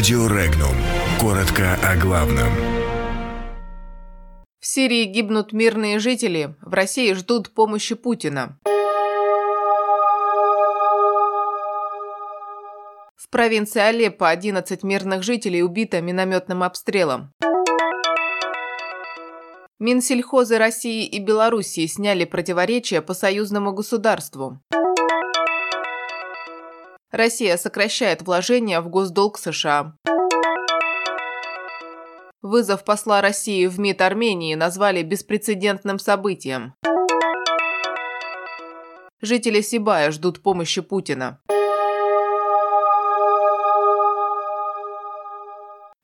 Радио Регнум. Коротко о главном. В Сирии гибнут мирные жители, в России ждут помощи Путина. В провинции Алеппо 11 мирных жителей убито минометным обстрелом. Минсельхозы России и Белоруссии сняли противоречия по союзному государству. Россия сокращает вложения в госдолг США. Вызов посла России в МИД Армении назвали беспрецедентным событием. Жители Сибая ждут помощи Путина.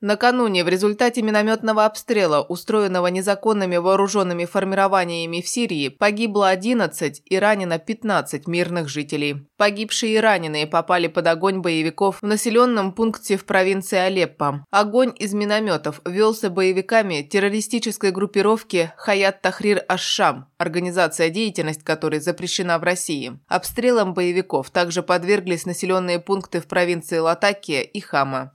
Накануне в результате минометного обстрела, устроенного незаконными вооруженными формированиями в Сирии, погибло 11 и ранено 15 мирных жителей. Погибшие и раненые попали под огонь боевиков в населенном пункте в провинции Алеппо. Огонь из минометов велся боевиками террористической группировки Хаят Тахрир Аш-Шам, организация деятельность которой запрещена в России. Обстрелам боевиков также подверглись населенные пункты в провинции Латакия и Хама.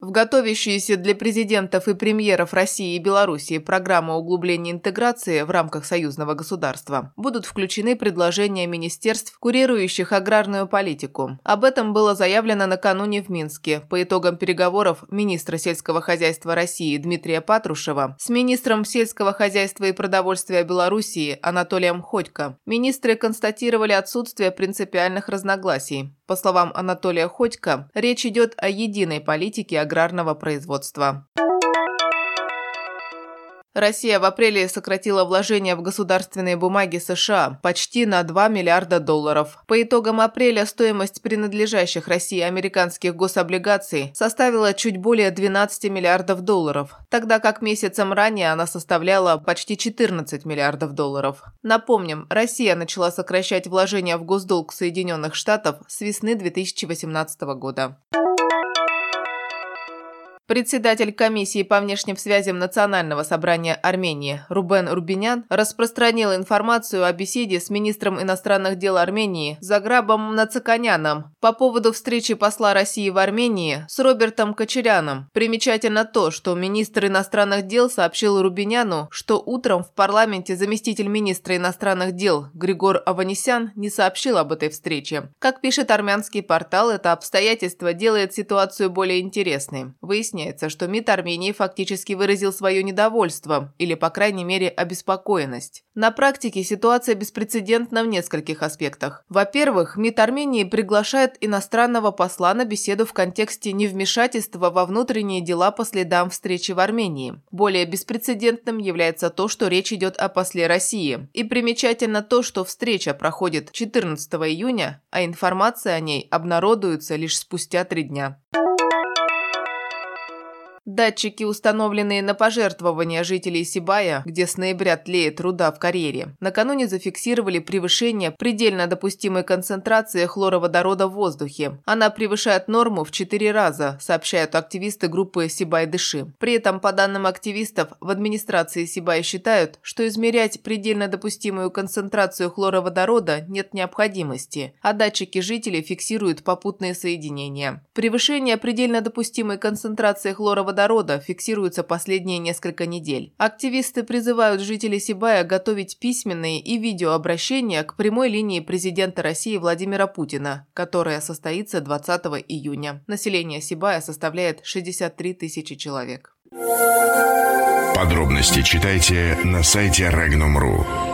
В готовящиеся для президентов и премьеров России и Белоруссии программы углубления интеграции в рамках союзного государства будут включены предложения министерств, курирующих аграрную политику. Об этом было заявлено накануне в Минске по итогам переговоров министра сельского хозяйства России Дмитрия Патрушева с министром сельского хозяйства и продовольствия Белоруссии Анатолием Ходько. Министры констатировали отсутствие принципиальных разногласий. По словам Анатолия Ходько, речь идет о единой политике аграрного производства. Россия в апреле сократила вложения в государственные бумаги США почти на 2 миллиарда долларов. По итогам апреля стоимость принадлежащих России американских гособлигаций составила чуть более 12 миллиардов долларов, тогда как месяцем ранее она составляла почти 14 миллиардов долларов. Напомним, Россия начала сокращать вложения в госдолг Соединенных Штатов с весны 2018 года. Председатель комиссии по внешним связям Национального собрания Армении Рубен Рубинян распространил информацию о беседе с министром иностранных дел Армении Заграбом Нацаканяном по поводу встречи посла России в Армении с Робертом Кочеряном. Примечательно то, что министр иностранных дел сообщил Рубиняну, что утром в парламенте заместитель министра иностранных дел Григор Аванесян не сообщил об этой встрече. Как пишет армянский портал, это обстоятельство делает ситуацию более интересной. Выясняется, выясняется, что МИД Армении фактически выразил свое недовольство, или, по крайней мере, обеспокоенность. На практике ситуация беспрецедентна в нескольких аспектах. Во-первых, МИД Армении приглашает иностранного посла на беседу в контексте невмешательства во внутренние дела по следам встречи в Армении. Более беспрецедентным является то, что речь идет о после России. И примечательно то, что встреча проходит 14 июня, а информация о ней обнародуется лишь спустя три дня. Датчики, установленные на пожертвования жителей Сибая, где с ноября тлеет труда в карьере, накануне зафиксировали превышение предельно допустимой концентрации хлороводорода в воздухе. Она превышает норму в 4 раза, сообщают активисты группы Сибай-Дыши. При этом, по данным активистов, в администрации Сибай считают, что измерять предельно допустимую концентрацию хлороводорода нет необходимости, а датчики жителей фиксируют попутные соединения. Превышение предельно допустимой концентрации хлороводорода водорода фиксируются последние несколько недель. Активисты призывают жителей Сибая готовить письменные и видеообращения к прямой линии президента России Владимира Путина, которая состоится 20 июня. Население Сибая составляет 63 тысячи человек. Подробности читайте на сайте Regnum.ru.